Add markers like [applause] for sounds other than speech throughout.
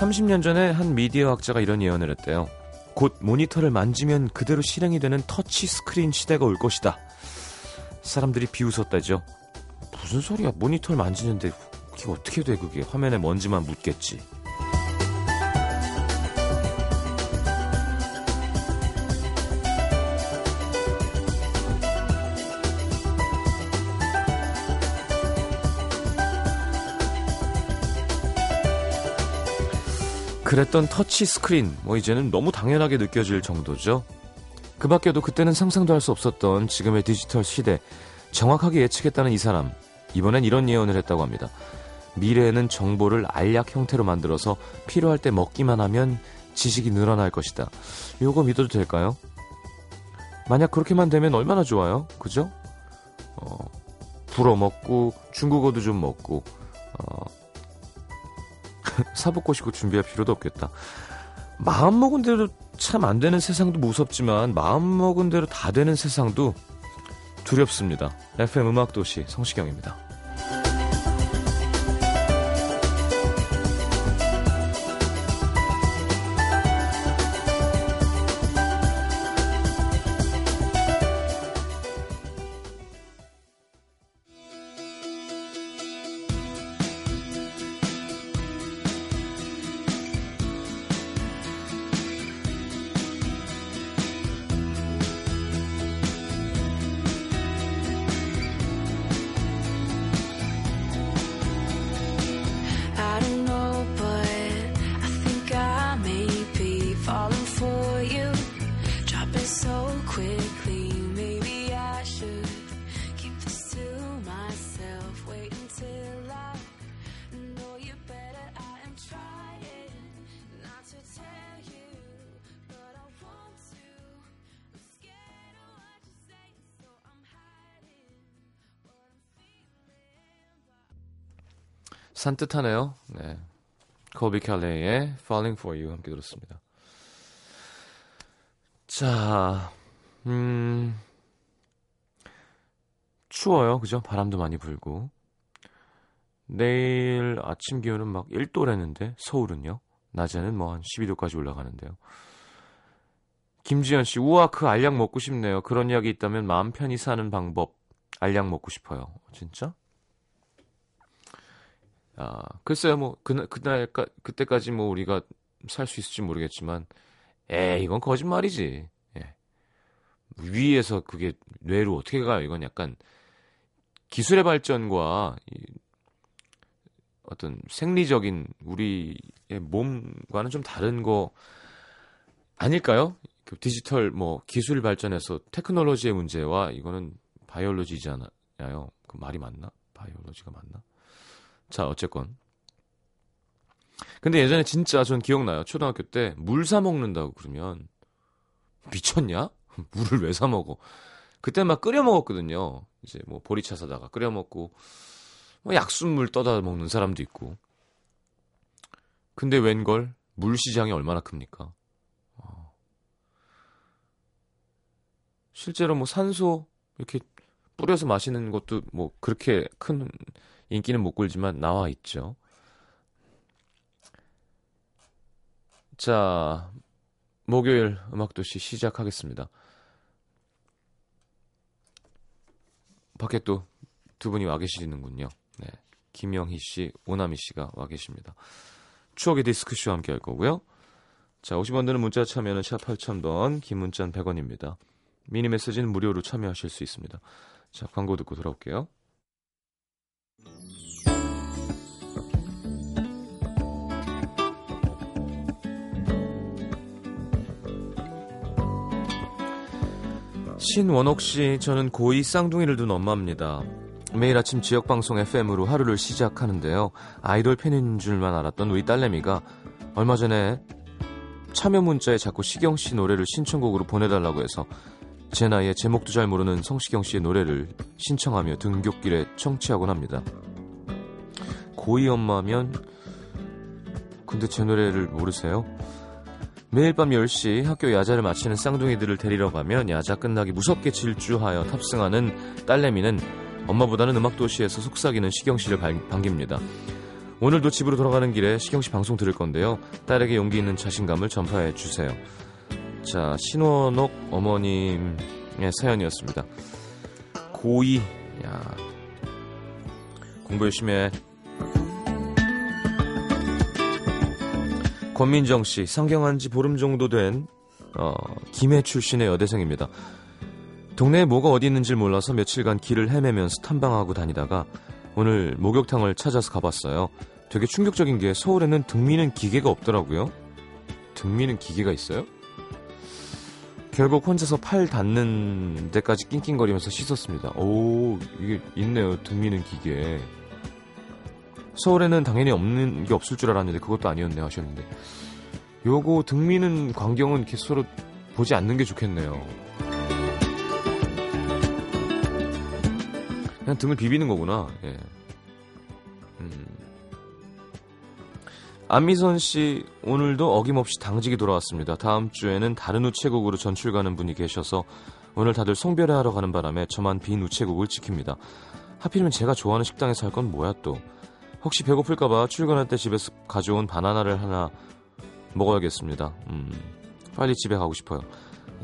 30년 전에 한 미디어 학자가 이런 예언을 했대요. 곧 모니터를 만지면 그대로 실행이 되는 터치 스크린 시대가 올 것이다. 사람들이 비웃었다죠. 무슨 소리야? 모니터를 만지는데 그게 어떻게 돼 그게? 화면에 먼지만 묻겠지. 그랬던 터치 스크린, 뭐 이제는 너무 당연하게 느껴질 정도죠. 그 밖에도 그때는 상상도 할 수 없었던 지금의 디지털 시대, 정확하게 예측했다는 이 사람, 이번엔 이런 예언을 했다고 합니다. 미래에는 정보를 알약 형태로 만들어서 필요할 때 먹기만 하면 지식이 늘어날 것이다. 요거 믿어도 될까요? 만약 그렇게만 되면 얼마나 좋아요? 그죠? 어, 불어 먹고, 중국어도 좀 먹고, 어, [laughs] 사복 꼬시고 준비할 필요도 없겠다. 마음 먹은 대로 참 안 되는 세상도 무섭지만 마음 먹은 대로 다 되는 세상도 두렵습니다. FM 음악도시 성시경입니다. 산뜻하네요. 네. 코비 캘레의 Falling for You 함께 들었습니다. 자, 음, 추워요. 그죠? 바람도 많이 불고. 내일 아침 기온은 막 1도라는데, 서울은요? 낮에는 뭐 한 12도까지 올라가는데요. 김지현 씨, 우와, 그 알약 먹고 싶네요. 그런 이야기 있다면 마음 편히 사는 방법, 알약 먹고 싶어요. 진짜? 아, 글쎄요, 뭐, 그날, 그날, 그때까지 뭐 우리가 살 수 있을지 모르겠지만, 에 이건 거짓말이지. 예. 위에서 그게 뇌로 어떻게 가요? 이건 약간 기술의 발전과 이 어떤 생리적인 우리의 몸과는 좀 다른 거 아닐까요? 그 디지털 뭐 기술 발전해서 테크놀로지의 문제와 이거는 바이올로지잖아요. 그 말이 맞나? 바이올로지가 맞나? 자, 어쨌건. 근데 예전에 진짜 전 기억나요. 초등학교 때 물 사 먹는다고 그러면 미쳤냐? [laughs] 물을 왜 사 먹어? 그때 막 끓여 먹었거든요. 이제 뭐 보리차 사다가 끓여 먹고 뭐 약순물 떠다 먹는 사람도 있고. 근데 웬걸 물 시장이 얼마나 큽니까? 어. 실제로 뭐 산소 이렇게 뿌려서 마시는 것도 뭐 그렇게 큰 인기는 못 끌지만 나와 있죠. 자, 목요일 음악도시 시작하겠습니다. 밖에 또 두 분이 와 계시는군요. 네. 김영희 씨, 오나미 씨가 와 계십니다. 추억의 디스크쇼 함께 할 거고요. 자, 50원 드는 문자 참여는 샵 8000번, 긴 문자는 100원입니다. 미니 메시지는 무료로 참여하실 수 있습니다. 자, 광고 듣고 돌아올게요. 신원옥 씨, 저는 고2 쌍둥이를 둔 엄마입니다. 매일 아침 지역 방송 FM으로 하루를 시작하는데요. 아이돌 팬인 줄만 알았던 우리 딸내미가 얼마 전에 참여 문자에 자꾸 시경 씨 노래를 신청곡으로 보내달라고 해서 제 나이에 제목도 잘 모르는 성시경 씨의 노래를 신청하며 등굣길에 청취하곤 합니다. 고2 엄마면 근데 제 노래를 모르세요? 매일 밤 10시 학교 야자를 마치는 쌍둥이들을 데리러 가면 야자 끝나기 무섭게 질주하여 탑승하는 딸내미는 엄마보다는 음악도시에서 속삭이는 시경 씨를 반깁니다. 오늘도 집으로 돌아가는 길에 시경 씨 방송 들을 건데요. 딸에게 용기 있는 자신감을 전파해 주세요. 자, 신원옥 어머님의 사연이었습니다. 고2, 야, 공부 열심히 해. 권민정 씨, 상경한 지 보름 정도 된, 어, 김해 출신의 여대생입니다. 동네에 뭐가 어디 있는지 몰라서 며칠간 길을 헤매면서 탐방하고 다니다가 오늘 목욕탕을 찾아서 가봤어요. 되게 충격적인 게 서울에는 등 미는 기계가 없더라고요. 등 미는 기계가 있어요? 결국 혼자서 팔 닿는 데까지 낑낑거리면서 씻었습니다. 오, 이게 있네요. 등 미는 기계. 서울에는 당연히 없는 게 없을 줄 알았는데 그것도 아니었네 하셨는데. 요거 등 미는 광경은 서로 보지 않는 게 좋겠네요. 그냥 등을 비비는 거구나. 예. 음. 안미선 씨 오늘도 어김없이 당직이 돌아왔습니다. 다음 주에는 다른 우체국으로 전출 가는 분이 계셔서 오늘 다들 송별회 하러 가는 바람에 저만 빈 우체국을 지킵니다. 하필이면 제가 좋아하는 식당에서 할 건 뭐야 또. 혹시 배고플까봐 출근할 때 집에서 가져온 바나나를 하나 먹어야겠습니다. 음, 빨리 집에 가고 싶어요.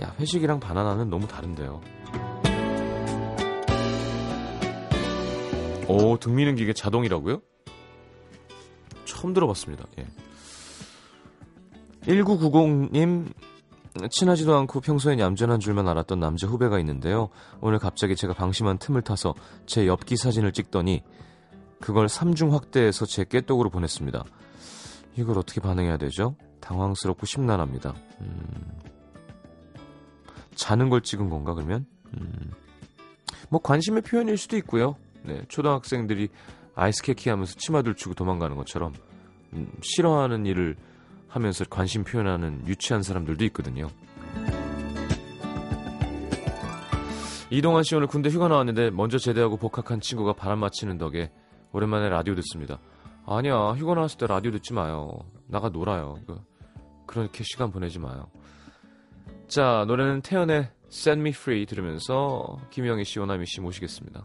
야, 회식이랑 바나나는 너무 다른데요. 오, 등 미는 기계 자동이라고요? 처음 들어봤습니다. 예. 1990님, 친하지도 않고 평소엔 얌전한 줄만 알았던 남자 후배가 있는데요. 오늘 갑자기 제가 방심한 틈을 타서 제 엽기 사진을 찍더니 그걸 3중 확대해서 제 깨똑으로 보냈습니다. 이걸 어떻게 반응해야 되죠? 당황스럽고 심란합니다. 음... 자는 걸 찍은 건가 그러면? 음... 뭐 관심의 표현일 수도 있고요. 네, 초등학생들이 아이스케키 하면서 치마 들 추고 도망가는 것처럼 음, 싫어하는 일을 하면서 관심 표현하는 유치한 사람들도 있거든요. 이동환 씨 오늘 군대 휴가 나왔는데 먼저 제대하고 복학한 친구가 바람 맞히는 덕에 오랜만에 라디오 듣습니다. 아니야 휴가 나왔을 때 라디오 듣지 마요. 나가 놀아요. 그렇게 시간 보내지 마요. 자 노래는 태연의 Set Me Free 들으면서 김영희 씨, 오나미 씨 모시겠습니다.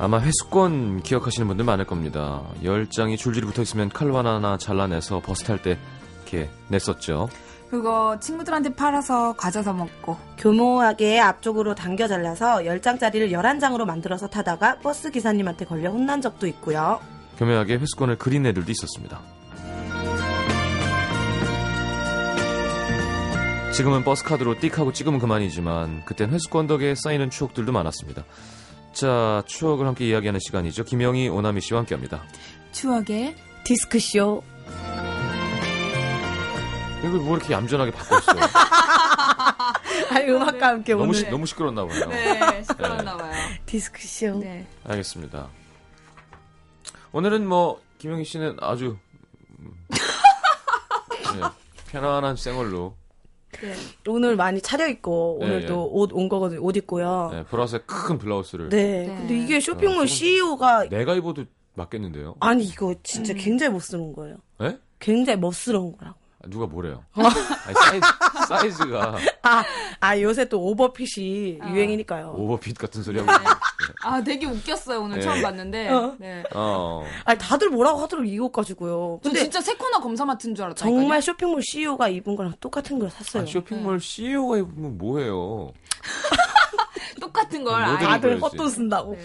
아마 회수권 기억하시는 분들 많을 겁니다. 10장이 줄줄이 붙어 있으면 칼로 하나 잘라내서 버스 탈 때 이렇게 냈었죠. 그거 친구들한테 팔아서 과자 사 먹고 교모하게 앞쪽으로 당겨 잘라서 10장짜리를 11장으로 만들어서 타다가 버스 기사님한테 걸려 혼난 적도 있고요. 교묘하게 회수권을 그린 애들도 있었습니다. 지금은 버스카드로 띡 하고 찍으면 그만이지만 그땐 회수권 덕에 쌓이는 추억들도 많았습니다. 자, 추억을 함께 이야기하는 시간이죠. 김영희, 오나미 씨와 함께 합니다. 추억의 디스크쇼. 이걸 뭐 이렇게 얌전하게 바꿨어요? [laughs] 아, 음악과 함께 너무 오늘. 시, 너무 시끄러웠나 봐요. 네, 시끄러웠나 봐요. 디스크쇼. 네. 알겠습니다. 오늘은 뭐 김영희 씨는 아주 음, [laughs] 네, 편안한 생얼로 네. 오늘 많이 차려입고 네, 오늘도 예. 옷온 거거든요. 옷 입고요. 네, 보라색 큰 블라우스를 네. 네. 근데 이게 쇼핑몰 어, 조금- CEO가 내가 입어도 맞겠는데요? 아니 이거 진짜 음. 굉장히 멋스러운 거예요. 네? 굉장히 멋스러운 거라고. 누가 뭐래요? [laughs] 아니, 사이즈, 사이즈 가 아, 아 요새 또 오버핏이 유행이니까요. 오버핏 같은 소리 하고. 있네. 아, 되게 웃겼어요. 오늘 네. 처음 봤는데. 어. 네. 어. 아니 다들 뭐라고 하더라고 이옷 가지고요. 저 근데 진짜 세코나 검사 맡은 줄 알았다니까요. 정말 쇼핑몰 CEO가 입은 거랑 똑같은 걸 샀어요. 아, 쇼핑몰 CEO가 입으면 뭐해요? [laughs] 똑같은 걸. 아예. 다들. 헛돈 쓴다고. 네.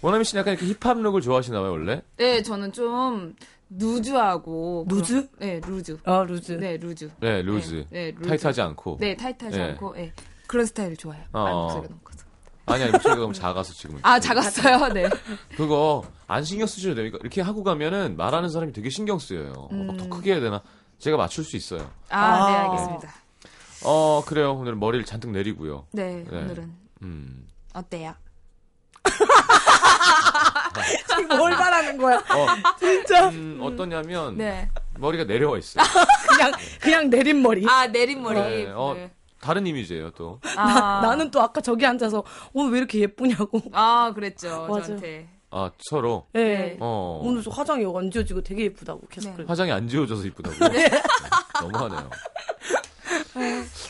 원하민 씨는 약간 이렇게 힙합 look을 좋아하시나 봐요, 원래? 네, 저는 좀 loose하고. loose? 그런- 네, loose. 어 loose. 네, loose. 네, loose. 네, 네, loose. 타이트하지 않고. 네, 타이트하지 네. 않고. 네. 그런 스타일을 좋아해요. 어. 아, 목소리가 너무 커서. 아니, 아니, 목소리가 너무 작아서 지금. 아, 작았어요? 네. [laughs] 그거 안 신경 쓰셔도. 그러니까 이렇게 하고 가면은 말하는 사람이 되게 신경 쓰여요. 어, 더 크게 해야 되나? 제가 맞출 수 있어요. 아, 아. 네, 알겠습니다. 어, 그래요. 오늘 머리를 잔뜩 내리고요. 네, 네. 오늘은 음. 어때요? [laughs] 뭘 말하는 거야? 어, 진짜 음, 어떠냐면 네. 머리가 내려와 있어요. [laughs] 그냥 그냥 내린 머리. 아, 내린 머리. 네, 어, 네. 다른 이미지예요, 또. 아, 나는 또 아까 저기 앉아서 오늘 왜 이렇게 예쁘냐고. 아, 그랬죠. 맞아. 저한테. 아, 서로. 예. 네. 어. 오늘 저 화장이 안 지워지고 되게 예쁘다고 계속 네. 그래. 화장이 안 지워져서 이쁘다고. 네. 너무하네요.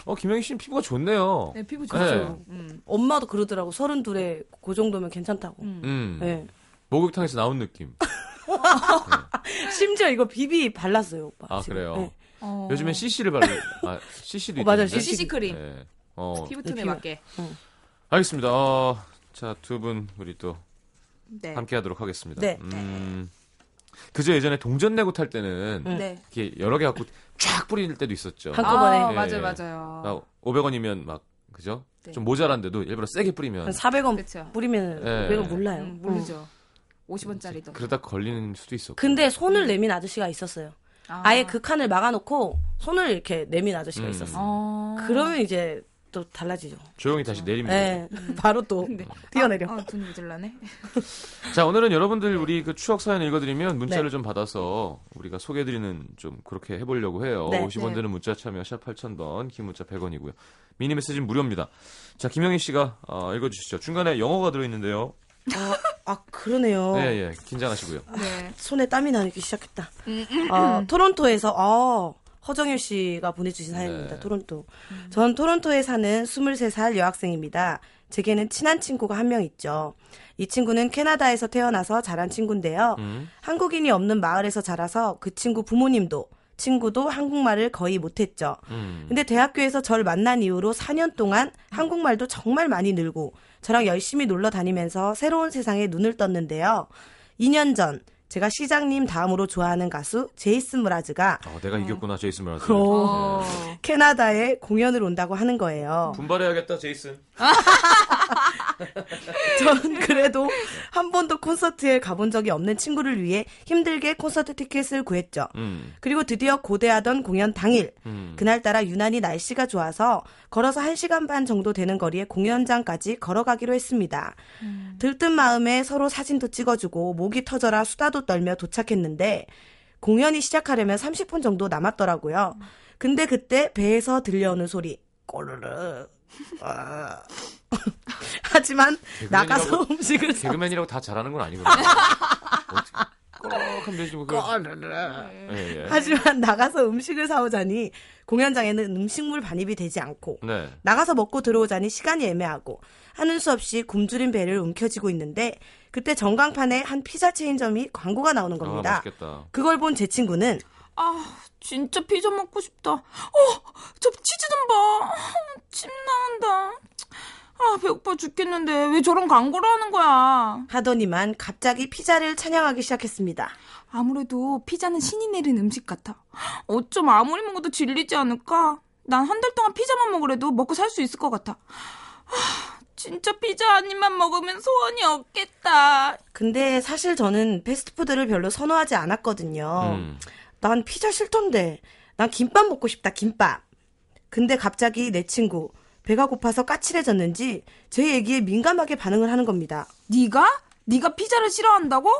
어, 김영희 씨는 피부가 좋네요. 네, 피부 네. 좋죠. 음. 엄마도 그러더라고. 서른 둘에 그 정도면 괜찮다고. 음. 음. 예. 목욕탕에서 나온 느낌. [laughs] 심지어 이거 비비 발랐어요, 오빠. 아, 지금. 그래요? 예. 어. 요즘엔 CC를 바르, 아, CC도 어, 맞아요. CC 크림. 네. 어, 피부톤에 피부. 맞게. 알겠습니다. 어, 자, 두 분, 우리 또 네. 함께 하도록 하겠습니다. 네. 음, 그저 예전에 동전 내고 탈 때는 네. 이렇게 여러 개 갖고 쫙 뿌릴 때도 있었죠. 한꺼번에. 아, 예, 맞아요, 예. 맞아요. 막 500원이면 막, 그죠? 네. 좀 모자란데도 일부러 세게 뿌리면 한 400원 그쵸. 뿌리면 예. 내가 몰라요. 음, 모르죠. 50원짜리도. 그러다 걸리는 수도 있었고. 근데 손을 내민 아저씨가 있었어요. 아. 아예 그 칸을 막아놓고 손을 이렇게 내민 아저씨가 음. 있었어요. 어. 그러면 이제 또 달라지죠. 조용히 다시 내리면. 예. 바로 또 네. 뛰어내려. 아, 아, 돈 모질라네. [laughs] 자, 오늘은 여러분들 우리 그 추억 사연 읽어드리면 문자를 네. 좀 받아서 우리가 소개해드리는 좀 그렇게 해보려고 해요. 네. 50원 네. 되는 문자 참여 샵 8000번, 긴 문자 100원이고요. 미니 메시지는 무료입니다. 자, 김영희 씨가 어, 읽어주시죠. 중간에 영어가 들어있는데요. 아, 아, 그러네요. 예, 예. 긴장하시고요. 네. 손에 땀이 나기 시작했다. 음, 어, 토론토에서 어, 허정일 씨가 보내주신 사연입니다. 네. 토론토. 전 토론토에 사는 23살 여학생입니다. 제게는 친한 친구가 한 명 있죠. 이 친구는 캐나다에서 태어나서 자란 친구인데요. 음. 한국인이 없는 마을에서 자라서 그 친구 부모님도 친구도 한국말을 거의 못했죠. 음. 근데 대학교에서 절 만난 이후로 4년 동안 한국말도 정말 많이 늘고 저랑 열심히 놀러 다니면서 새로운 세상에 눈을 떴는데요. 2년 전 제가 시장님 다음으로 좋아하는 가수 제이슨 무라즈가 어, 내가 이겼구나, 제이슨 브라즈. 어. 캐나다에 공연을 온다고 하는 거예요. 분발해야겠다, 제이슨. [laughs] 전 그래도 한 번도 콘서트에 가본 적이 없는 친구를 위해 힘들게 콘서트 티켓을 구했죠. 음. 그리고 드디어 고대하던 공연 당일 음. 그날따라 유난히 날씨가 좋아서 걸어서 1시간 반 정도 되는 거리에 공연장까지 걸어가기로 했습니다. 들뜬 마음에 서로 사진도 찍어주고 목이 터져라 수다도 떨며 도착했는데 공연이 시작하려면 30분 정도 남았더라고요. 근데 그때 배에서 들려오는 소리 꼬르르 아. [laughs] 하지만 나가서 음식을 사 개그맨이라고 다 잘하는 건 아니거든요. 꼬락하면 되지, 뭐. 그, 예, 예. 하지만 나가서 음식을 사오자니 공연장에는 음식물 반입이 되지 않고 네. 나가서 먹고 들어오자니 시간이 애매하고 하는 수 없이 굶주린 배를 움켜쥐고 있는데 그때 전광판에 한 피자 체인점이 광고가 나오는 아, 겁니다. 맛있겠다. 그걸 본 제 친구는 아, 진짜 피자 먹고 싶다. 어, 저 치즈 좀 봐. 침 나온다. 아, 배고파 죽겠는데 왜 저런 광고를 하는 거야? 하더니만 갑자기 피자를 찬양하기 시작했습니다. 아무래도 피자는 신이 내린 음식 같아. 어쩜 아무리 먹어도 질리지 않을까? 난 한 달 동안 피자만 먹으래도 먹고 살 수 있을 것 같아. 아, 진짜 피자 한 입만 먹으면 소원이 없겠다. 근데 사실 저는 패스트푸드를 별로 선호하지 않았거든요. 음. 난 피자 싫던데. 난 김밥 먹고 싶다, 김밥. 근데 갑자기 내 친구, 배가 고파서 까칠해졌는지 제 얘기에 민감하게 반응을 하는 겁니다. 네가? 네가 피자를 싫어한다고?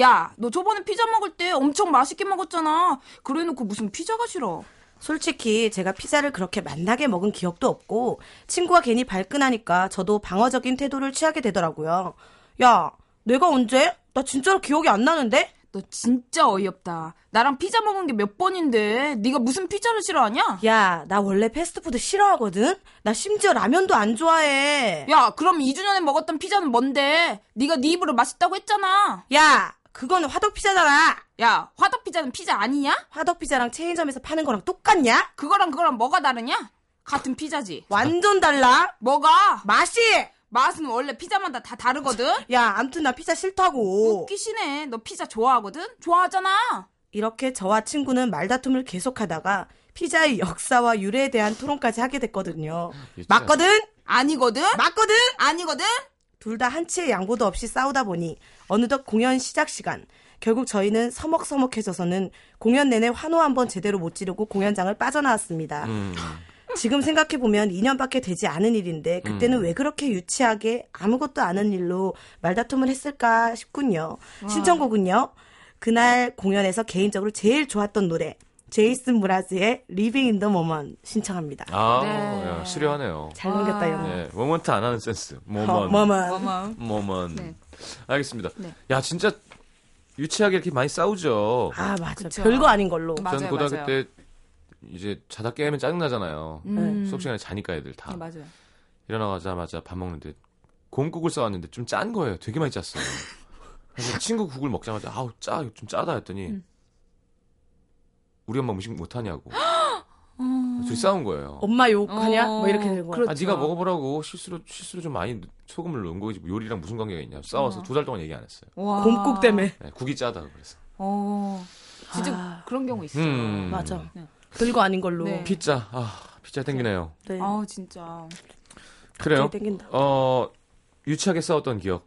야, 너 저번에 피자 먹을 때 엄청 맛있게 먹었잖아. 그래 놓고 무슨 피자가 싫어? 솔직히 제가 피자를 그렇게 맛나게 먹은 기억도 없고 친구가 괜히 발끈하니까 저도 방어적인 태도를 취하게 되더라고요. 야, 내가 언제? 나 진짜로 기억이 안 나는데? 너너 진짜 어이없다. 나랑 피자 먹은 게 몇 번인데 네가 무슨 피자를 싫어하냐? 야, 나 원래 패스트푸드 싫어하거든? 나 심지어 라면도 안 좋아해. 야, 그럼 2주 전에 먹었던 피자는 뭔데? 네가 네 입으로 맛있다고 했잖아. 야, 그거는 화덕 피자잖아. 야, 화덕 피자는 피자 아니냐? 화덕 피자랑 체인점에서 파는 거랑 똑같냐? 그거랑 그거랑 뭐가 다르냐? 같은 피자지. 완전 달라. 뭐가? 맛이! 맛은 원래 피자마다 다 다르거든? [laughs] 야, 암튼 나 피자 싫다고. 웃기시네. 너 피자 좋아하거든? 좋아하잖아. 이렇게 저와 친구는 말다툼을 계속하다가 피자의 역사와 유래에 대한 토론까지 하게 됐거든요. 맞거든? 아니거든? 맞거든? 아니거든? 둘 다 한치의 양보도 없이 싸우다 보니 어느덧 공연 시작 시간. 결국 저희는 서먹서먹해져서는 공연 내내 환호 한번 제대로 못 지르고 공연장을 빠져나왔습니다. 음. 지금 생각해 보면 2년밖에 되지 않은 일인데 그때는 음. 왜 그렇게 유치하게 아무것도 아는 일로 말다툼을 했을까 싶군요. 신청곡은요. 그날 공연에서 개인적으로 제일 좋았던 노래 제이슨 무라즈의 Living in the Moment 신청합니다. 아, 네. 야, 수려하네요. 잘 넘겼다 영어. 네, 모먼트 안 하는 센스. 어, 모먼. moment. 어머. 모먼. 네. 알겠습니다. 네. 야, 진짜 유치하게 이렇게 많이 싸우죠. 아 맞아. 그쵸. 별거 아닌 걸로. 맞아요, 전 고등학교 맞아요. 때 이제 자다 깨면 짜증 나잖아요. 음. 수업 시간에 자니까 애들 다 네, 맞아요. 일어나자마자 밥 먹는데 곰국을 싸왔는데 좀 짠 거예요. 되게 많이 짰어요. [laughs] 그래서 친구 국을 먹자마자 아우 짜, 좀 짜다 했더니 음. 우리 엄마 음식 못하냐고. 음. [gasps] 둘이 싸운 거예요. 엄마 욕하냐? 어, 뭐 이렇게 되는 거야. 그렇죠. 아, 네가 먹어보라고 실수로 실수로 좀 많이 소금을 넣은 거지 뭐 요리랑 무슨 관계가 있냐. 싸워서 어. 두달 동안 얘기 안 했어요. 와. 곰국 때문에. 네, 국이 짜다 그래서. 어. 진짜 아. 그런 경우 있어요. 음. 맞아. 네. 별거 아닌 걸로. 네. 피자, 아 피자 땡기네요. 네. 아, 진짜. 그래요. 땡긴다. 어 유치하게 싸웠던 기억.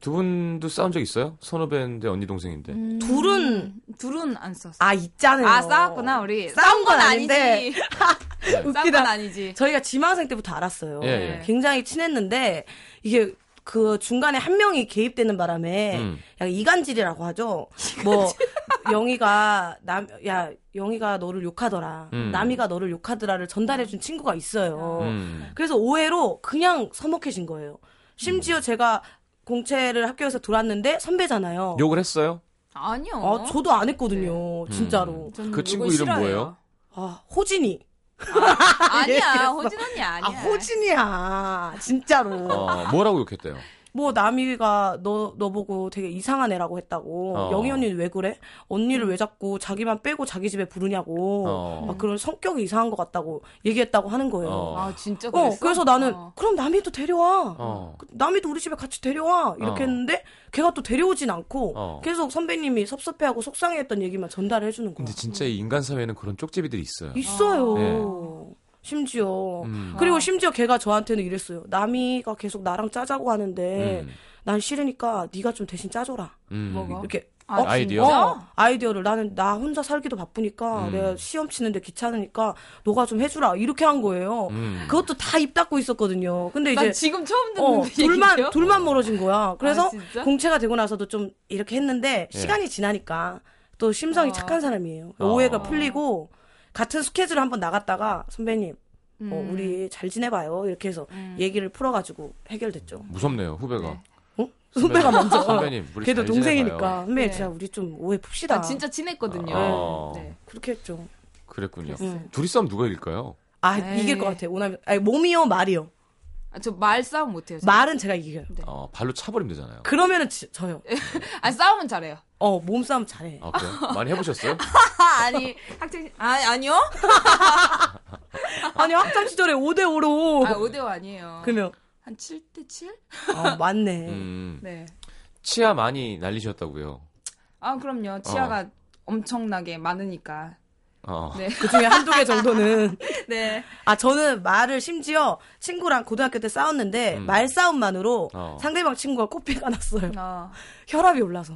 두 분도 싸운 적 있어요? 선후배인데 언니 동생인데. 음. 둘은 둘은 안 썼어. 아 있잖아요. 아, 싸웠구나, 우리. 싸운 건 아니지. 아닌데. [laughs] 싸운 건 웃기다. 아니지. 저희가 지망생 때부터 알았어요. 예, 예. 굉장히 친했는데 이게 그 중간에 한 명이 개입되는 바람에 음. 약간 이간질이라고 하죠. 뭐 영희가 남 야 영희가 너를 욕하더라. 음. 남이가 너를 욕하더라를 전달해 준 친구가 있어요. 음. 그래서 오해로 그냥 서먹해진 거예요. 심지어 제가 공채를 학교에서 들어왔는데 선배잖아요. 욕을 했어요? 아니요. 아, 저도 안 했거든요. 진짜로. 전그 친구 이름 싫어해요. 뭐예요? 아, 호진이. 아 니야, 호진 언니 아니야. 아, 호진이야. 진짜로. 어 뭐라고 욕했대요? 뭐 남이가 너 너 보고 되게 이상한 애라고 했다고. 어. 영희 언니는 왜 그래? 언니를 왜 자꾸 자기만 빼고 자기 집에 부르냐고. 어. 막 그런 성격이 이상한 것 같다고 얘기했다고 하는 거예요. 어. 아, 진짜 어, 그랬어? 그래서 나는 어. 그럼 남이도 데려와. 어. 그 남이도 우리 집에 같이 데려와 이렇게 어. 했는데 걔가 또 데려오진 않고 어. 계속 선배님이 섭섭해하고 속상해했던 얘기만 전달해 주는 거야. 근데 진짜 이 인간 사회는 그런 쪽제비들이 있어요. 있어요. 네. 심지어 음. 그리고 심지어 걔가 저한테는 이랬어요. 남이가 계속 나랑 짜자고 하는데 음. 난 싫으니까 네가 좀 대신 짜줘라. 음. 뭐가? 이렇게 아, 어? 아이디어? 어, 아이디어를 나는 나 혼자 살기도 바쁘니까 음. 내가 시험 치는데 귀찮으니까 너가 좀 해주라 이렇게 한 거예요. 음. 그것도 다 입 닫고 있었거든요. 근데 난 이제 지금 처음 듣는 어. 둘만 둘만 멀어진 거야. 그래서 아? 공채가 되고 나서도 좀 이렇게 했는데 예. 시간이 지나니까 또 심성이 어. 착한 사람이에요. 어. 오해가 풀리고 같은 스케줄 한번 나갔다가 선배님 음. 어, 우리 잘 지내봐요 이렇게 해서 음. 얘기를 풀어가지고 해결됐죠. 무섭네요 후배가. 네. 어? 선배가 먼저. 선배님, 우리 걔도 잘 동생이니까. 선배님 네. 진짜 우리 좀 오해 풉시다. 아, 진짜 친했거든요. 어. 네. 그렇게 했죠. 그랬군요. 응. 둘이 싸움 누가 이길까요? 아 에이. 이길 것 같아. 오남 아니 몸이요 말이요. 아, 저 말 싸움 못해요. 저. 말은 제가 이겨요. 네. 어, 발로 차버리면 되잖아요. 그러면은 지- 저요. [laughs] 아, 싸움은 잘해요. 어 몸싸움 잘해. 아 그래요? [laughs] 많이 해보셨어요? 아, [laughs] 아니, 학생, 아, 아니요? [laughs] 아니 학창 시절에 5대 5로. 아, 5대 5 아니에요. 그러면 한 7대7? 아 맞네. 음. 네. 치아 많이 날리셨다고요. 아, 그럼요. 치아가 엄청나게 많으니까. 어. 네. 그 중에 한두 개 정도는. 네. 아, 저는 말을 심지어 친구랑 고등학교 때 싸웠는데, 음. 말싸움만으로 어. 상대방 친구가 코피가 났어요. 어. 혈압이 올라서.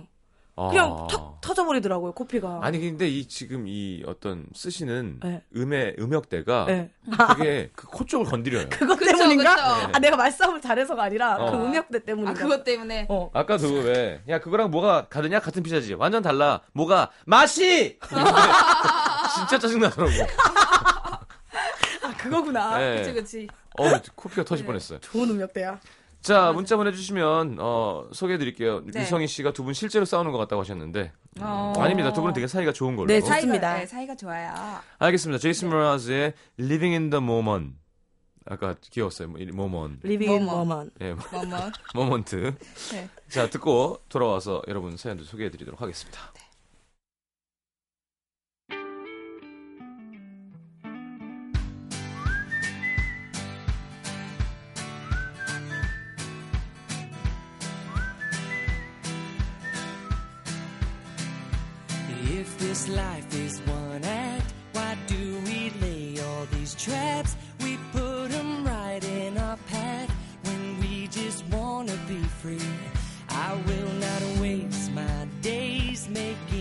그냥 아. 턱 터져버리더라고요, 코피가. 아니 근데 이 지금 이 어떤 쓰시는 네. 음의 음역대가 네. 되게 그 코 쪽을 건드려요. [laughs] 그것 그쵸, 때문인가? 그쵸. 아, 내가 말싸움을 잘해서가 아니라 어. 그 음역대 때문인가? 아, 그것 때문에. 어. 아까 도 왜? 야 그거랑 뭐가 다르냐? 같은 피자지. 완전 달라. 뭐가 맛이? [laughs] 진짜 짜증 나더라고. 아, 그거구나. 네. 그치, 그치. 어 코피가 터질 뻔했어요. 좋은 음역대야. 자, 문자 보내주시면, 어, 소개해드릴게요. 네. 유성희 씨가 두 분 실제로 싸우는 것 같다고 하셨는데. 어. 아닙니다. 두 분은 되게 사이가 좋은 걸로. 네, 좋습니다. 네, 사이가 좋아요. 알겠습니다. 제이슨 모라즈의 Living in the Moment. 아까 귀여웠어요. 뭐, 이 moment. Living in moment. 예, 뭐뭐. 모먼트. 네. 자, 듣고 돌아와서 여러분 사연들 소개해드리도록 하겠습니다. If this life is one act, why do we lay all these traps? We put them right in our path when we just wanna be free. I will not waste my days making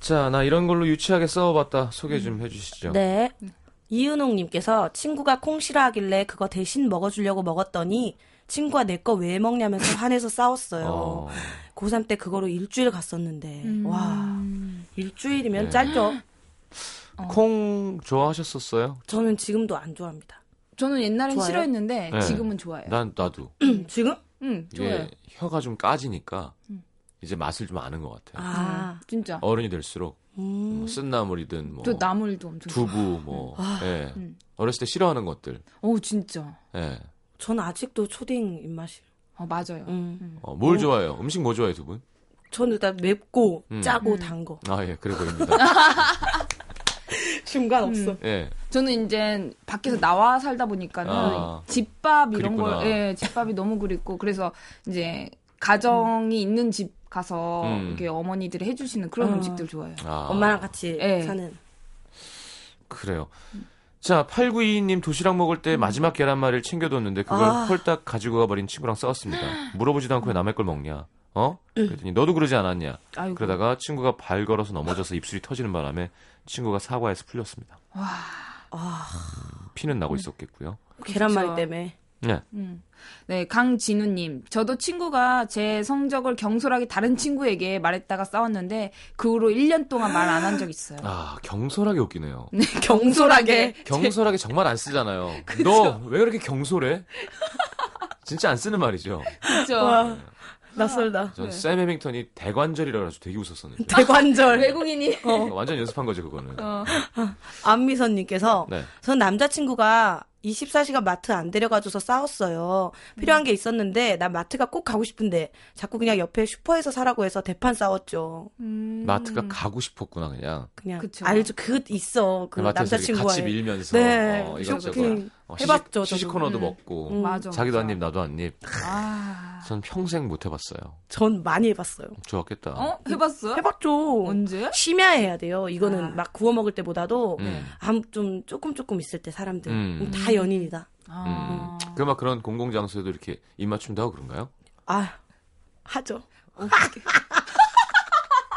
자, 나 이런 걸로 유치하게 싸워봤다. 소개 좀 해주시죠. 네. 이은홍님께서 친구가 콩 싫어하길래 그거 대신 먹어주려고 먹었더니 친구가 내 거 왜 먹냐면서 화내서 싸웠어요. 어, 고3 때 그거로 일주일 갔었는데, 음. 와, 일주일이면 네. 짧죠? 콩 좋아하셨었어요? 저는 지금도 안 좋아합니다. 저는 옛날엔 좋아요? 싫어했는데 네. 지금은 좋아해요. 난, 나도. [clears throat] 지금? 응, 좋아요. 혀가 좀 까지니까 이제 맛을 좀 아는 것 같아요. 아, 진짜. 어른이 될수록 음. 뭐 쓴나물이든 뭐저 나물도 엄청. 두부 뭐 예. 음. 어렸을 때 싫어하는 것들. 어, 진짜. 예. 저는 아직도 초딩 입맛이에요. 어, 맞아요. 음. 어, 뭘 좋아해요? 음식 뭐 좋아해요, 두 분? 저는 일단 맵고, 음. 짜고, 단 거. 아, 예, 그래 보입니다. [laughs] 중간 없어. 예. 저는 이제 밖에서 나와 살다 보니까는 아. 집밥 이런 그립구나. 걸, 예, 집밥이 너무 그립고 그래서 이제 가정이 있는 집 가서 음. 이렇게 어머니들이 해주시는 그런 어. 음식들 좋아해요. 아, 엄마랑 같이 예. 사는. 그래요. 자, 8922님 도시락 먹을 때 마지막 계란말이를 챙겨뒀는데 그걸 아. 홀딱 가지고 가버린 친구랑 싸웠습니다. [gasps] 물어보지도 않고 왜 남의 걸 먹냐? 어? 그랬더니 너도 그러지 않았냐? 아이고. 그러다가 친구가 발 걸어서 넘어져서 입술이 터지는 바람에 친구가 사과해서 풀렸습니다. 아, 피는 나고 있었겠고요. 계란말이. 때문에. 네. 음. 네, 강진우님. 저도 친구가 제 성적을 경솔하게 다른 친구에게 말했다가 싸웠는데 그 후로 1년 동안 말 안 한 적 있어요. 아, 경솔하게 웃기네요. 경솔하게. 경솔하게 정말 안 쓰잖아요. [laughs] 너 왜 그렇게 경솔해? 진짜 안 쓰는 말이죠. 그렇죠. 와, 낯설다. 전샘 해밍턴이 대관절이라 가지고 되게 웃었었는데. 대관절. 외국인이 완전 연습한 거죠, 그거는. 어. 안미선님께서 네. 전 남자친구가 24시간 마트 안 데려가줘서 싸웠어요. 필요한 게 있었는데 난 마트가 꼭 가고 싶은데 자꾸 그냥 옆에 슈퍼에서 사라고 해서 대판 싸웠죠. 음. 마트가 가고 싶었구나, 그냥. 그냥 그쵸. 알죠. 그 있어. 그 이렇게 남자친구와 같이 밀면서. 네. 어, 이것저것. 어, 해봤죠, 시식. 코너도 음. 먹고. 음. 맞아. 자기도 맞아. 한 입, 나도 한 입. 아. 전 평생 못 해봤어요. 전 많이 해봤어요. 좋았겠다. 어? 해봤어? 해봤죠. 언제? 심야 해야 돼요. 이거는 아. 막 구워 먹을 때보다도 음. 아무 좀 조금 조금 있을 때 사람들 음. 음, 다 연인이다. 아. 그막 그런 공공 장소에도 이렇게 입맞춤도 하고 그런가요? 아 하죠.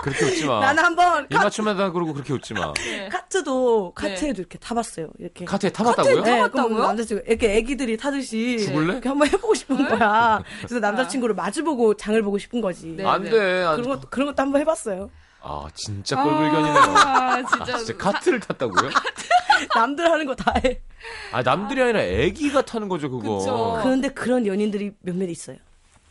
그렇게 웃지 마. 나는 한번 카, 입맞춤하다 그러고 그렇게 웃지 마. 네. 카트도 카트에도 이렇게 타봤어요. 이렇게. 카트에 타봤다고요? 네, 타봤다고요? 그럼 남자친구 이렇게 애기들이 타듯이 죽을래? 이렇게 한번 해보고 싶은 거야. [laughs] 그래서 남자친구를 마주보고 장을 보고 싶은 거지. 네. 안 돼. 안 그런 것도 그런 것도 한번 해봤어요. 아, 진짜 꼴불견이네요. 아, 아, 진짜. 진짜 카트를 탔다고요? 남들 하는 거 다 해. 아, 남들이 아니라 애기가 타는 거죠, 그거. 그쵸. 그런데 그런 연인들이 몇몇 있어요.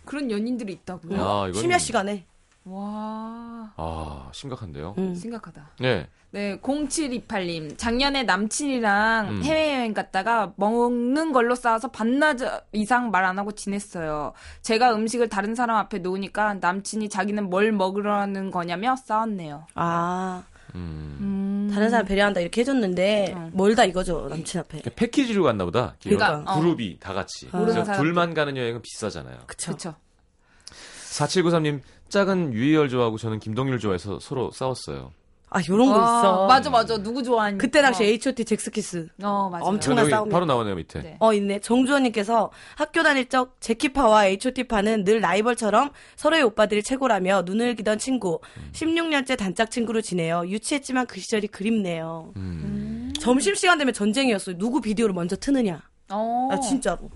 그런 연인들이 있다고요? 아, 이건 심야 시간에. 와. 아, 심각한데요. 음. 심각하다. 네. 네, 0728님. 작년에 남친이랑 음. 해외여행 갔다가 먹는 걸로 싸워서 반나절 이상 말 안 하고 지냈어요. 제가 음식을 다른 사람 앞에 놓으니까 남친이 자기는 뭘 먹으라는 거냐며 싸웠네요. 아 음. 음. 다른 사람 배려한다 이렇게 해줬는데 음. 멀다 이거죠 남친 앞에. 그러니까 패키지로 갔나 보다. 그러니까, 어. 그룹이 다 같이. 모르는 그래서. 둘만 가는 여행은 비싸잖아요. 그쵸. 4793님, 짝은 유희열 좋아하고 저는 김동률 좋아해서 서로 싸웠어요. 아, 요런 거 아, 있어. 맞아, 맞아. 누구 좋아하니? 그때 당시 어, H.O.T. 잭스키스. 어 맞아. 엄청난 여기 싸움이야. 바로 나오네요 밑에. 네. 어, 있네. 정주원님께서 학교 다닐 적 제키파와 H.O.T.파는 늘 라이벌처럼 서로의 오빠들이 최고라며 눈을 기던 친구. 16년째 단짝 친구로 지내요. 유치했지만 그 시절이 그립네요. 음. 점심 시간 되면 전쟁이었어요. 누구 비디오를 먼저 트느냐. 어. 아, 진짜로.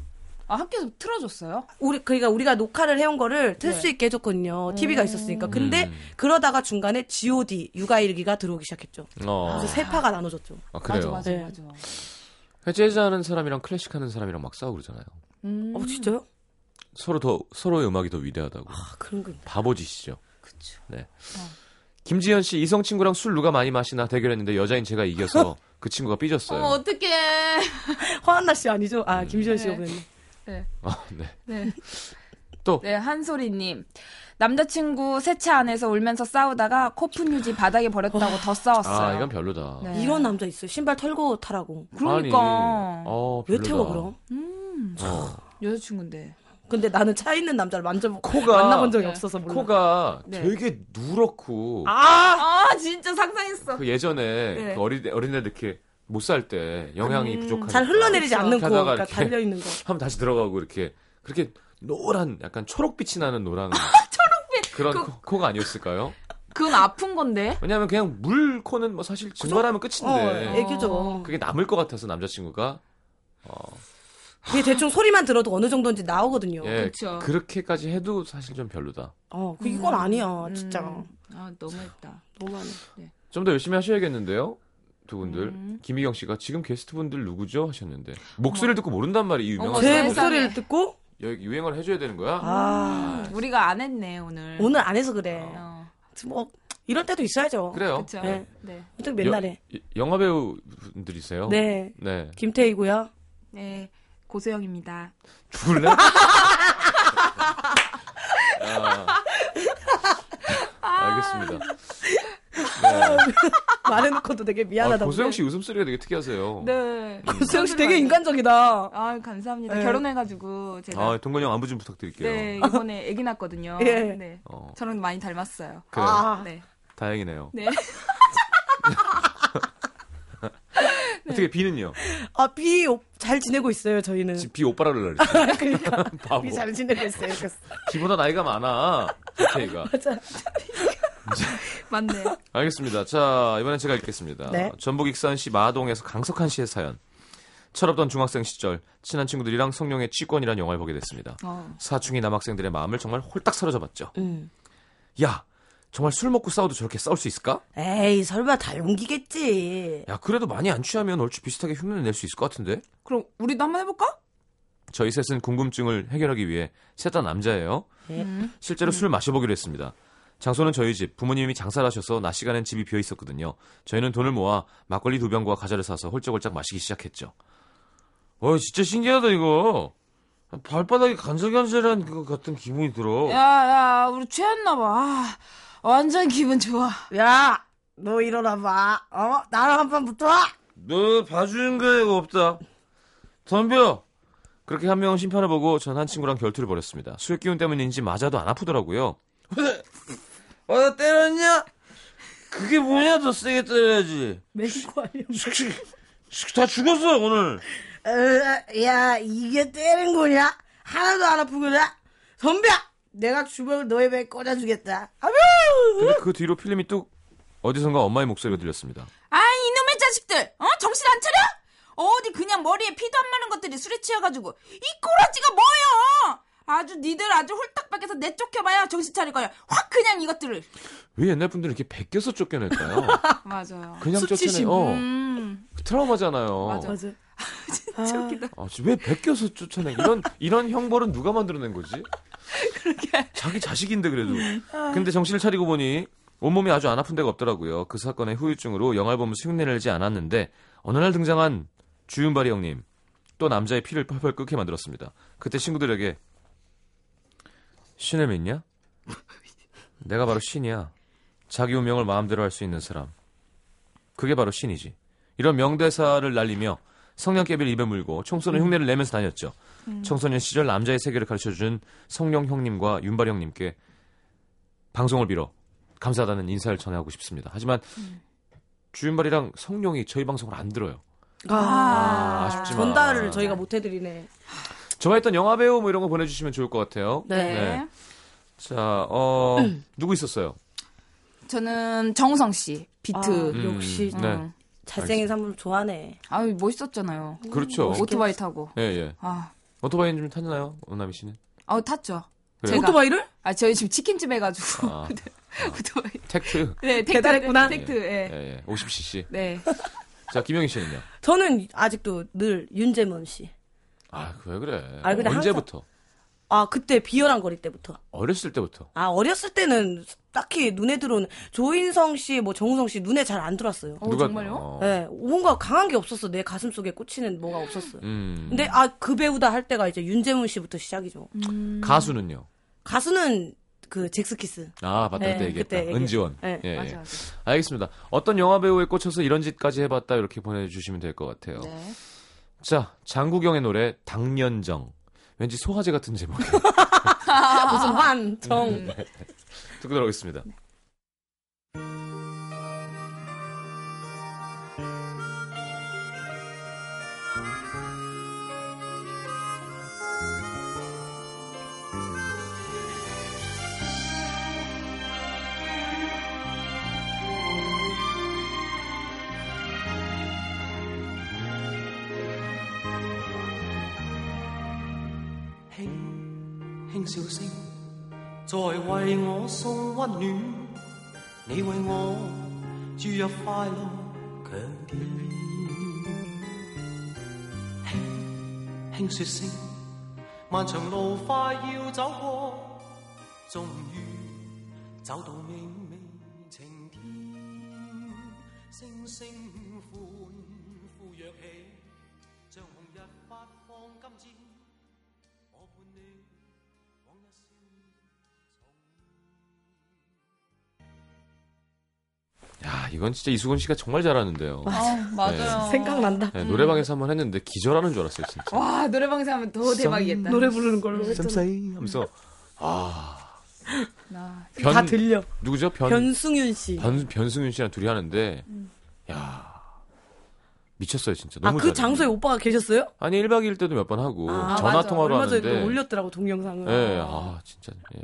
아, 학교에서 틀어줬어요? 우리, 그러니까 우리가 녹화를 해온 거를 틀 네. 수 있게 해줬거든요. TV가 있었으니까. 근데 음. 그러다가 중간에 GOD, 육아일기가 들어오기 시작했죠. 어. 그래서 세 파가 나눠졌죠. 아, 그래요. 맞아, 맞아, 네. 맞아. 재즈하는 사람이랑 클래식 하는 사람이랑 막 싸우고 그러잖아요. 음. 어, 진짜요? 서로 더 서로의 음악이 더 위대하다고. 아, 그런 거. 있네. 바보짓이죠. 그쵸. 네. 김지현 씨 이성 친구랑 술 누가 많이 마시나 대결했는데 여자인 제가 이겨서 [laughs] 그 친구가 삐졌어요. 어머, 어떡해. [laughs] 허한나 씨 아니죠? 아, 김지현 씨가 네. 그랬네. 네. 아, 네. 네. 또 네, 한소리님. 남자친구 세차 안에서 울면서 싸우다가 코푼 휴지 바닥에 버렸다고 더 싸웠어요. 아, 이건 별로다. 네. 이런 남자 있어요. 신발 털고 타라고. 그러니까. 아니, 어, 왜 별로다. 태워, 그럼? 음, 어. 여자친구인데. 근데 나는 차 있는 남자를 만져보고 코가 만나본 적이 네. 없어서 몰라. 코가 네. 되게 누렇고 아! 아, 진짜 상상했어. 그 예전에 네. 그 어린 어린애들 이렇게 못 살 때 영양이 음, 부족하니까 잘 흘러내리지 그렇죠. 않는 코, 그러니까 달려 있는 거. [laughs] 하면 다시 들어가고 이렇게 그렇게 노란 약간 초록빛이 나는 노란 [laughs] 초록빛 [laughs] 그런 그- 코, 코가 아니었을까요? 그건 아픈 건데. 왜냐하면 그냥 물 코는 뭐 사실 증발하면 어, 끝인데 애교죠. 그게 남을 것 같아서 남자친구가 그게 대충 소리만 들어도 어느 정도인지 나오거든요. 예 그쵸. 그렇게까지 해도 사실 좀 별로다. 어, 그 이건 아니야, 진짜. 음. 아, 너무했다. 너무하네. 좀더 열심히 하셔야겠는데요. 두 분들 음. 김희경 씨가 지금 게스트분들 누구죠 하셨는데 목소리를 듣고 모른단 말이 이 유명한 제. 목소리를 듣고, 여기 유행을 해줘야 되는 거야? 아, 우리가 안 했네, 오늘. 오늘 안 해서 그래. 어, 뭐, 이럴 때도 있어야죠. 그래요. 그쵸. 네. 네. 어떻게 맨날에. 여- 영화 배우분들이세요? 네. 네. 김태희고요. 네. 고소영입니다. 죽을래? [laughs] 아, 알겠습니다. [laughs] 네. 말해놓고도 되게 아, 미안하다고. 고소영 씨 웃음소리가 되게 특이하세요. 네. 고소영 씨 되게 인간적이다. 아, 감사합니다. 네. 결혼해가지고 제가 아, 동건이 형 안부 좀 부탁드릴게요. 네 이번에 아기 낳았거든요. 예. 네. 어, 저랑 많이 닮았어요. 그래요. 아. 네. 다행이네요. [laughs] 네. 어떻게 비는요? 아, 비 잘 지내고 있어요, 저희는. 지금 비 오빠라 [laughs] 그러지. 그러니까. 바보. 비잘 지내고 있어요. 그래서. 비보다 나이가 많아. 김태희가. 맞아. [laughs] [laughs] 맞네. 알겠습니다. 자, 이번엔 제가 읽겠습니다. 네. 전북 익산시 마동에서 강석한 씨의 사연. 철없던 중학생 시절 친한 친구들이랑 성룡의 취권이라는 영화를 보게 됐습니다. 어. 사춘기 남학생들의 마음을 정말 홀딱 사로잡았죠. 음. 야, 정말 술 먹고 싸워도 저렇게 싸울 수 있을까? 에이, 설마 다 용기겠지. 야, 그래도 많이 안 취하면 얼추 비슷하게 흉내를 낼 수 있을 것 같은데? 그럼 우리도 한번 해볼까? 저희 셋은 궁금증을 해결하기 위해 셋 다 남자예요. 네. 음. 실제로 술 마셔보기로 했습니다. 장소는 저희 집. 부모님이 장사를 하셔서 낮 시간엔 집이 비어 있었거든요. 저희는 돈을 모아 막걸리 두 병과 과자를 사서 홀짝홀짝 마시기 시작했죠. 어, 진짜 신기하다 이거. 발바닥이 간질간질한 것 같은 기분이 들어. 야 야 우리 취했나 봐. 아, 완전 기분 좋아. 야, 너 일어나 봐. 어? 나랑 한 판 붙어? 너 봐주는 거가 없다. 덤벼. 그렇게 한 명은 심판을 보고 전 한 친구랑 결투를 벌였습니다. 술 기운 때문인지 맞아도 안 아프더라고요. [laughs] 어, 나 때렸냐? 그게 뭐냐? 더 세게 때려야지. 아니야. 다 죽었어 오늘. 어, 야, 이게 때린 거냐? 하나도 안 아프구나? 덤벼! 내가 주먹을 너의 배에 꽂아주겠다. 아뮤! 근데 그 뒤로 필름이 뚝 어디선가 엄마의 목소리가 들렸습니다. 아 이놈의 자식들. 어 정신 안 차려? 어디 그냥 머리에 피도 안 마는 것들이 술에 취해가지고 이 꼬라지가 뭐여? 아주 니들 아주 홀딱 밖에서 내쫓겨봐야 정신 차릴 거야. 확 그냥 이것들을. 왜 옛날 분들은 이렇게 베껴서 쫓겨낼까요? [laughs] 맞아요. 그냥. 쫓아내. 어, 음. 트라우마잖아요. 맞아. 맞아. [laughs] 진짜 웃기다. 아, 진짜 왜 베껴서 쫓아내? 이런 이런 형벌은 누가 만들어낸 거지? 자기 자식인데 그래도. 근데 정신을 차리고 보니 온몸이 아주 안 아픈 데가 없더라고요. 그 사건의 후유증으로 영화를 보면서 흉내를 내지 않았는데 어느 날 등장한 주윤발이 형님 또 남자의 피를 펄펄 끓게 만들었습니다. 그때 친구들에게 신을 믿냐? 내가 바로 신이야. 자기 운명을 마음대로 할 수 있는 사람. 그게 바로 신이지. 이런 명대사를 날리며 성냥개비를 입에 물고 청소년 흉내를 내면서 다녔죠. 청소년 시절 남자의 세계를 가르쳐준 성룡 형님과 윤발 형님께 방송을 빌어 감사하다는 인사를 전하고 싶습니다. 하지만 주윤발이랑 성룡이 저희 방송을 안 들어요. 아, 아 쉽지만. 전달을 저희가 못 해드리네. 좋아했던 영화 배우 뭐 이런 거 보내주시면 좋을 것 같아요. 네. 자, 어, 누구 있었어요? 저는 정우성 씨, 비트. 아, 역시 음, 네. 음. 잘생긴 사람 좋아하네. 아유, 멋있었잖아요. 그렇죠. 오토바이 타고. 예, 예. 아, 오토바이는 좀 탔나요? 오나미 씨는? 아 탔죠. 그래요? 제가- 오토바이를? 아, 저희 지금 치킨집 해가지고. [laughs] 아, 오토바이. 텍트. 네, 텍트. 배달했구나. 텍트, 예, 예. 예. 50cc. 네. 자, 김영희 씨는요? 저는 아직도 늘 윤재문 씨. 아, 왜 그래? 아, 근데 언제부터? 아, 그때 비열한 거리 때부터. 어렸을 때부터. 아, 어렸을 때는 딱히 눈에 들어오는 조인성 씨, 뭐 정우성 씨 눈에 잘 안 들어왔어요. 어, 정말요? 어, 네, 뭔가 강한 게 없었어. 내 가슴 속에 꽂히는 뭐가 없었어요. 음. 근데 아, 그 배우다 할 때가 이제 윤재문 씨부터 시작이죠. 가수는요? 가수는 그 잭스키스. 아, 맞다. 네, 그때 얘기했다. 그때 얘기했죠. 은지원. 네. 예, 맞아, 예. 맞아. 알겠습니다. 어떤 영화 배우에 꽂혀서 이런 짓까지 해봤다 이렇게 보내주시면 될 것 같아요. 네. 자, 장국영의 노래 당년정. 왠지 소화제 같은 제목이에요. [laughs] 무슨 환, 정. 음. 듣고 들어오겠습니다.輕 笑声在为我送温暖，你为我注入快乐强电。轻轻说声：「漫长路快要走过，终于找到你。」 야, 이건 진짜 이수근 씨가 정말 잘하는데요. 아, 맞아요. 생각난다. 네, 노래방에서 한 번 했는데 기절하는 줄 알았어요, 진짜. 와, 노래방에서 하면 더 대박이겠다. 노래 부르는 걸로. 쌈싸이 하면서 아, 나변다 들려. 누구죠? 변 변승윤 씨. 변 변승윤 씨랑 둘이 하는데 야. 미쳤어요, 진짜. 너무 아, 그. 장소에 오빠가 계셨어요? 아니 1박 2일 때도 몇 번 하고 아, 전화. 통화로 얼마 전에 하는데 또 올렸더라고, 동영상을. 예, 아, 진짜. 예.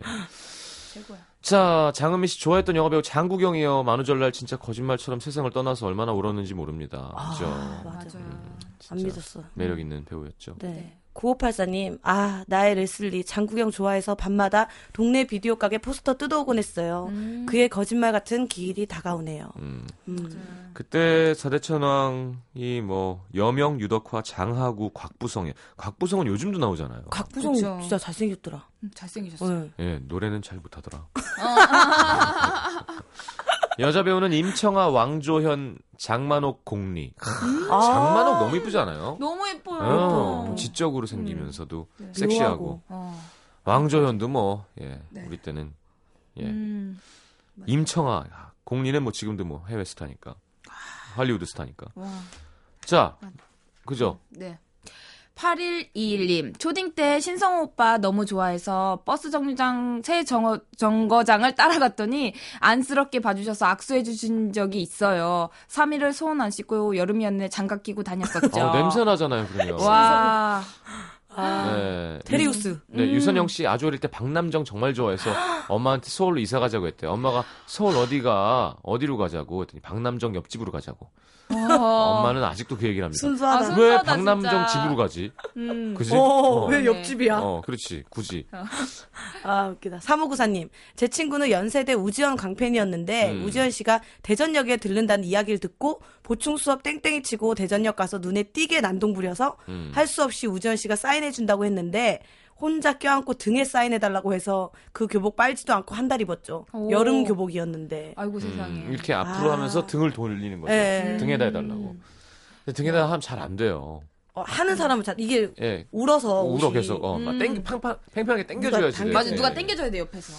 최고야. 자, 장은미 씨 좋아했던 영화 배우 장국영이요. 만우절날 진짜 거짓말처럼 세상을 떠나서 얼마나 울었는지 모릅니다. 그죠? 아, 맞아. 맞아요. 안 진짜 믿었어. 매력 있는 배우였죠. 네. 9584님, 아, 나의 레슬리, 장구경 좋아해서 밤마다 동네 비디오 가게 포스터 뜯어오곤 했어요. 음. 그의 거짓말 같은 기일이 다가오네요. 음. 음. 그때 사대천왕이 뭐 여명, 유덕화, 장하구, 곽부성이 곽부성은 요즘도 나오잖아요. 곽부성 그쵸. 진짜 잘생겼더라. 음, 잘생기셨어. 네. 예, 노래는 잘 못하더라. [laughs] 여자 배우는 임청아, 왕조현, 장만옥, 공리. 아. 장만옥 너무 이쁘지 않아요? 너무 예뻐요. 어, 예뻐. 지적으로 생기면서도 네. 섹시하고. 어. 왕조현도 뭐 예, 네. 우리 때는 예. 음. 임청아 야, 공리는 뭐 지금도 뭐 해외 스타니까 할리우드 스타니까 와. 자 그죠 네. 8121님, 초딩 때 신성호 오빠 너무 좋아해서 버스 정류장 새 정거, 정거장을 따라갔더니 안쓰럽게 봐주셔서 악수해주신 적이 있어요. 3일을 손안 씻고 여름이었는데 장갑 끼고 다녔었죠. 어, 냄새 나잖아요 그러면 와. 아, 네, 테리우스. 네, 유선영 씨 아주 어릴 때 박남정 정말 좋아해서 엄마한테 서울로 이사 가자고 했대요. 엄마가 서울 어디가 어디로 가자고 했더니 박남정 옆집으로 가자고. 와. 엄마는 아직도 그 얘기를 합니다. 순수하다. 아, 순- 왜 순수하다, 박남정 진짜. 집으로 가지? 음. 그지? 어, 어. 왜 네. 옆집이야? 어, 그렇지. 굳이. 아, 웃기다. 3594님, 제 친구는 연세대 우지원 강팬이었는데, 음. 우지원 씨가 대전역에 들른다는 이야기를 듣고, 보충 수업 땡땡이 치고 대전역 가서 눈에 띄게 난동 부려서, 음. 할수 없이 우지원 씨가 사인해준다고 했는데, 혼자 껴안고 등에 사인해달라고 해서 그 교복 빨지도 않고 한 달 입었죠. 오. 여름 교복이었는데. 아이고 세상에. 음, 이렇게 앞으로 아. 하면서 등을 돌리는 거죠. 예. 등에다 해달라고. 근데 등에다 하면 잘 안 돼요. 어, 하는 사람은 잘, 이게 예. 울어서. 울어 옷이 계속. 어, 막 땡, 팡팡, 팽팽하게 땡겨줘야지. 맞아, 예. 누가 땡겨줘야 돼 옆에서.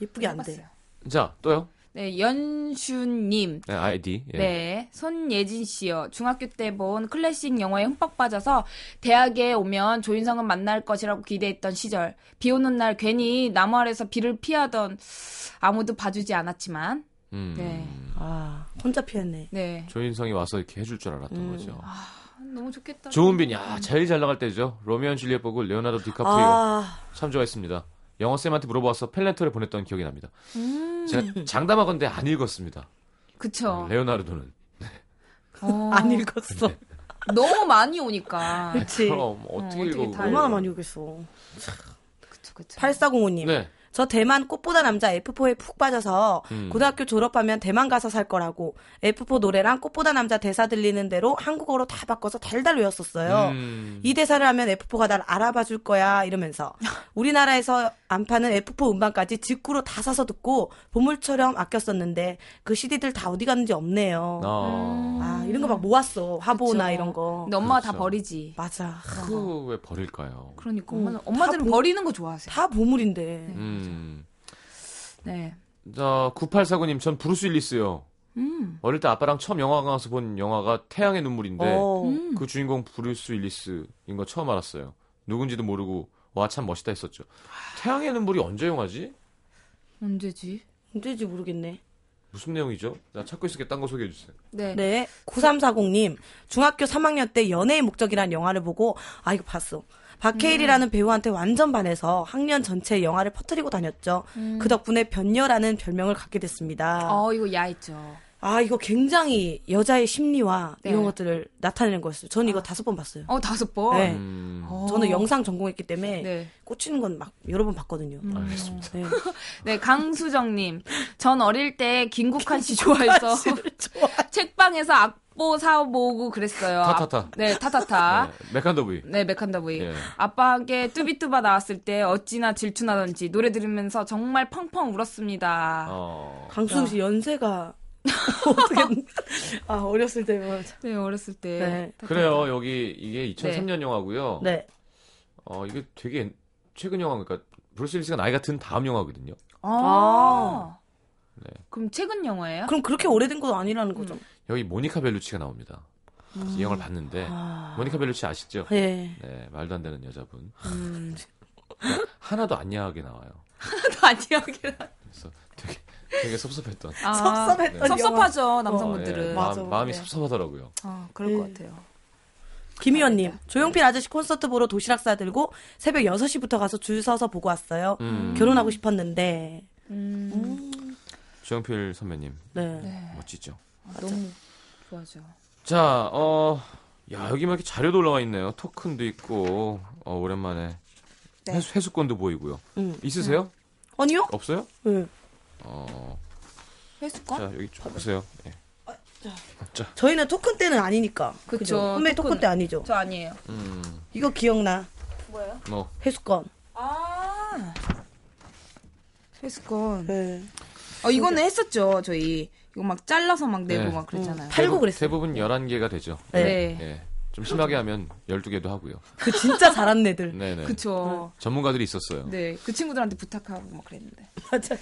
예쁘게 안 돼. 자, 또요? 네, 연슈님. 네, 아이디. 예. 네, 손예진 씨요. 중학교 때 본 클래식 영화에 흠뻑 빠져서 대학에 오면 조인성은 만날 것이라고 기대했던 시절. 비 오는 날 괜히 나무 아래서 비를 피하던 아무도 봐주지 않았지만 음. 네. 아, 혼자 피했네. 네. 조인성이 와서 이렇게 해줄 줄 알았던 음. 거죠. 너무 좋겠다. 조은빈, 야, 제일 잘 나갈 때죠. 로미오 앤 줄리엣 보고 레오나르도 디카프리오 아, 참 좋아했습니다. 영어 쌤한테 물어봐서 팬레터를 보냈던 기억이 납니다. 음. 제가 장담하건대 안 읽었습니다. 그쵸. 레오나르도는. 어, [laughs] 안 읽었어. 너무 많이 오니까. 그치. 그럼 어떻게 어, 읽어? 어떻게 다 얼마나 많이 오겠어. 그쵸, 그쵸. 8405님. 네. 저 대만 꽃보다 남자 F4에 푹 빠져서 음. 고등학교 졸업하면 대만 가서 살 거라고 F4 노래랑 꽃보다 남자 대사 들리는 대로 한국어로 다 바꿔서 달달 외웠었어요. 음. 이 대사를 하면 F4가 날 알아봐 줄 거야 이러면서 [laughs] 우리나라에서 안 파는 F4 음반까지 직구로 다 사서 듣고 보물처럼 아꼈었는데 그 CD들 다 어디 갔는지 없네요. 어. 아 이런 거 막 모았어 화보나 그쵸. 이런 거. 근데 엄마가 다 그렇죠. 버리지. 맞아. 그거 왜 버릴까요? 그러니까 음. 엄마는, 엄마들은 다 보- 버리는 거 좋아하세요. 다 보물인데. 음. 네. 자, 9849님, 전 브루스 윌리스요. 음. 어릴 때 아빠랑 처음 영화관 가서 본 영화가 태양의 눈물인데, 어. 음. 그 주인공 브루스 윌리스인 거 처음 알았어요. 누군지도 모르고, 와, 참 멋있다 했었죠. 태양의 눈물이 언제 영화지? 언제지? 언제지 모르겠네. 무슨 내용이죠? 나 찾고 있을게, 딴 거 소개해 주세요. 네. 네. 9340님. 중학교 3학년 때 연애의 목적이라는 영화를 보고, 아, 이거 봤어. 박해일이라는 배우한테 완전 반해서 학년 전체에 영화를 퍼뜨리고 다녔죠. 그 덕분에 변녀라는 별명을 갖게 됐습니다. 어, 이거 야했죠. 아, 이거 굉장히 여자의 심리와 네. 이런 것들을 나타내는 거였어요. 저는 이거 다섯 번 봤어요. 어, 다섯 번? 네. 음, 어. 저는 영상 전공했기 때문에 네. 꽂히는 건 막 여러 번 봤거든요. 알겠습니다. 네. [laughs] 네, 강수정님. 전 어릴 때 김국환 씨 좋아해서 [laughs] 책방에서 악보 사 모으고 그랬어요. 타타타. 아, 네, 타타타. [laughs] 네, 메칸더브이. 네, 메칸더브이. 예. 아빠에게 뚜비뚜바 나왔을 때 어찌나 질투나던지 노래 들으면서 정말 펑펑 울었습니다. 어, 강수정 씨 연세가 [laughs] 어떻게 아 어렸을 때면 네, 어렸을 때. 네. 그래요. 여기, 이게 2003년 영화고요 네. 어, 이게 되게 최근 영화, 그러니까, 브루스 윌리스가 나이가 든 다음 영화거든요. 아. 네. 그럼 최근 영화예요? 그럼 그렇게 오래된 건 아니라는 거죠. 여기 모니카 벨루치가 나옵니다. 이 영화를 봤는데, 아. 모니카 벨루치 아시죠? 예. 네, 말도 안 되는 여자분. 음. [laughs] 하나도 안 야하게 나와요. 아니요. 그래서 되게, 섭섭했던. 아, 섭섭했던 네. 섭섭하죠, 남성분들은. 어, 예, 맞아. 마음, 마음이 네. 섭섭하더라고요. 아, 그럴 네. 것 같아요. 김희원님, 조용필 아저씨 콘서트 보러 도시락 싸들고 새벽 6시부터 가서 줄 서서 보고 왔어요. 음. 결혼하고 싶었는데. 음, 조영필 선배님, 네. 네. 멋지죠. 아, 너무 좋아죠. 자, 어, 야, 여기 막 이렇게 자료도 올라와 있네요. 토큰도 있고, 어, 오랜만에. 네. 회수, 회수권도 보이고요. 음. 있으세요? 아니요? 없어요? 네. 어, 회수권? 자, 여기 좀 보세요. 예. 저희는 토큰 때는 아니니까. 그쵸, 그죠? 선배 토큰, 토큰. 때 아니죠. 저 아니에요. 음, 이거 기억나. 뭐예요? 뭐, 회수권. 아. 회수권. 네. 어, 이거는 했었죠, 저희. 이거 막 잘라서 막 내고 네. 막 그랬잖아요. 팔고 대부- 그랬어요. 대부분 11개가 되죠. 네. 네. 예. 좀 심하게 하면 12개도 하고요. 그 진짜 잘한 애들. [laughs] 네네. 그쵸. 전문가들이 있었어요. 네. 그 친구들한테 부탁하고 막 그랬는데. [laughs] 맞아.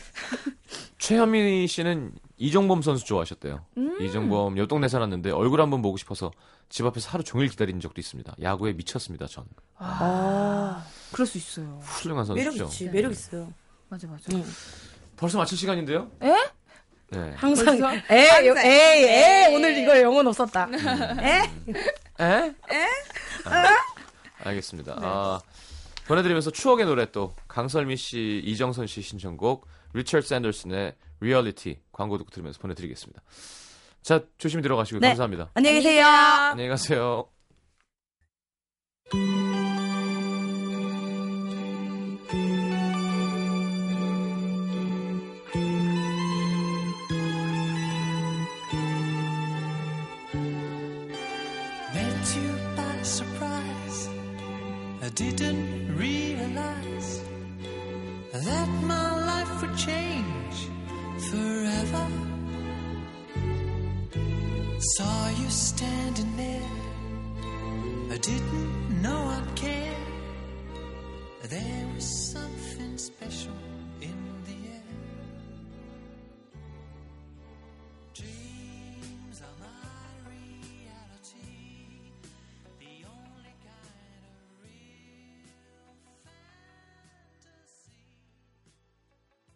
[laughs] 최현미 씨는 이정범 선수 좋아하셨대요. 음. 이정범 옆 동네 살았는데 얼굴 한번 보고 싶어서 집 앞에서 하루 종일 기다린 적도 있습니다. 야구에 미쳤습니다, 전. 아. 그럴 수 있어요. 훌륭한 매력 선수죠. 있지. 매력 있어요. 맞아, 맞아. 응. 벌써 마칠 시간인데요? 에? 네. 항상? 에이, 항상 에이, 에이, 에이. 오늘 이거 영어 못 썼다. 에? 에? 에? 알겠습니다. 아, 보내드리면서 추억의 노래 또 강설미 씨, 이정선 씨 신청곡 리처드 샌더슨의 리얼리티 광고 듣고 들으면서 보내드리겠습니다. 자, 조심히 들어가시고 네. 감사합니다. 안녕히 계세요. 안녕히 가세요. Didn't realize that my life would change forever. Saw you standing there. I didn't know I'd care. There was something special.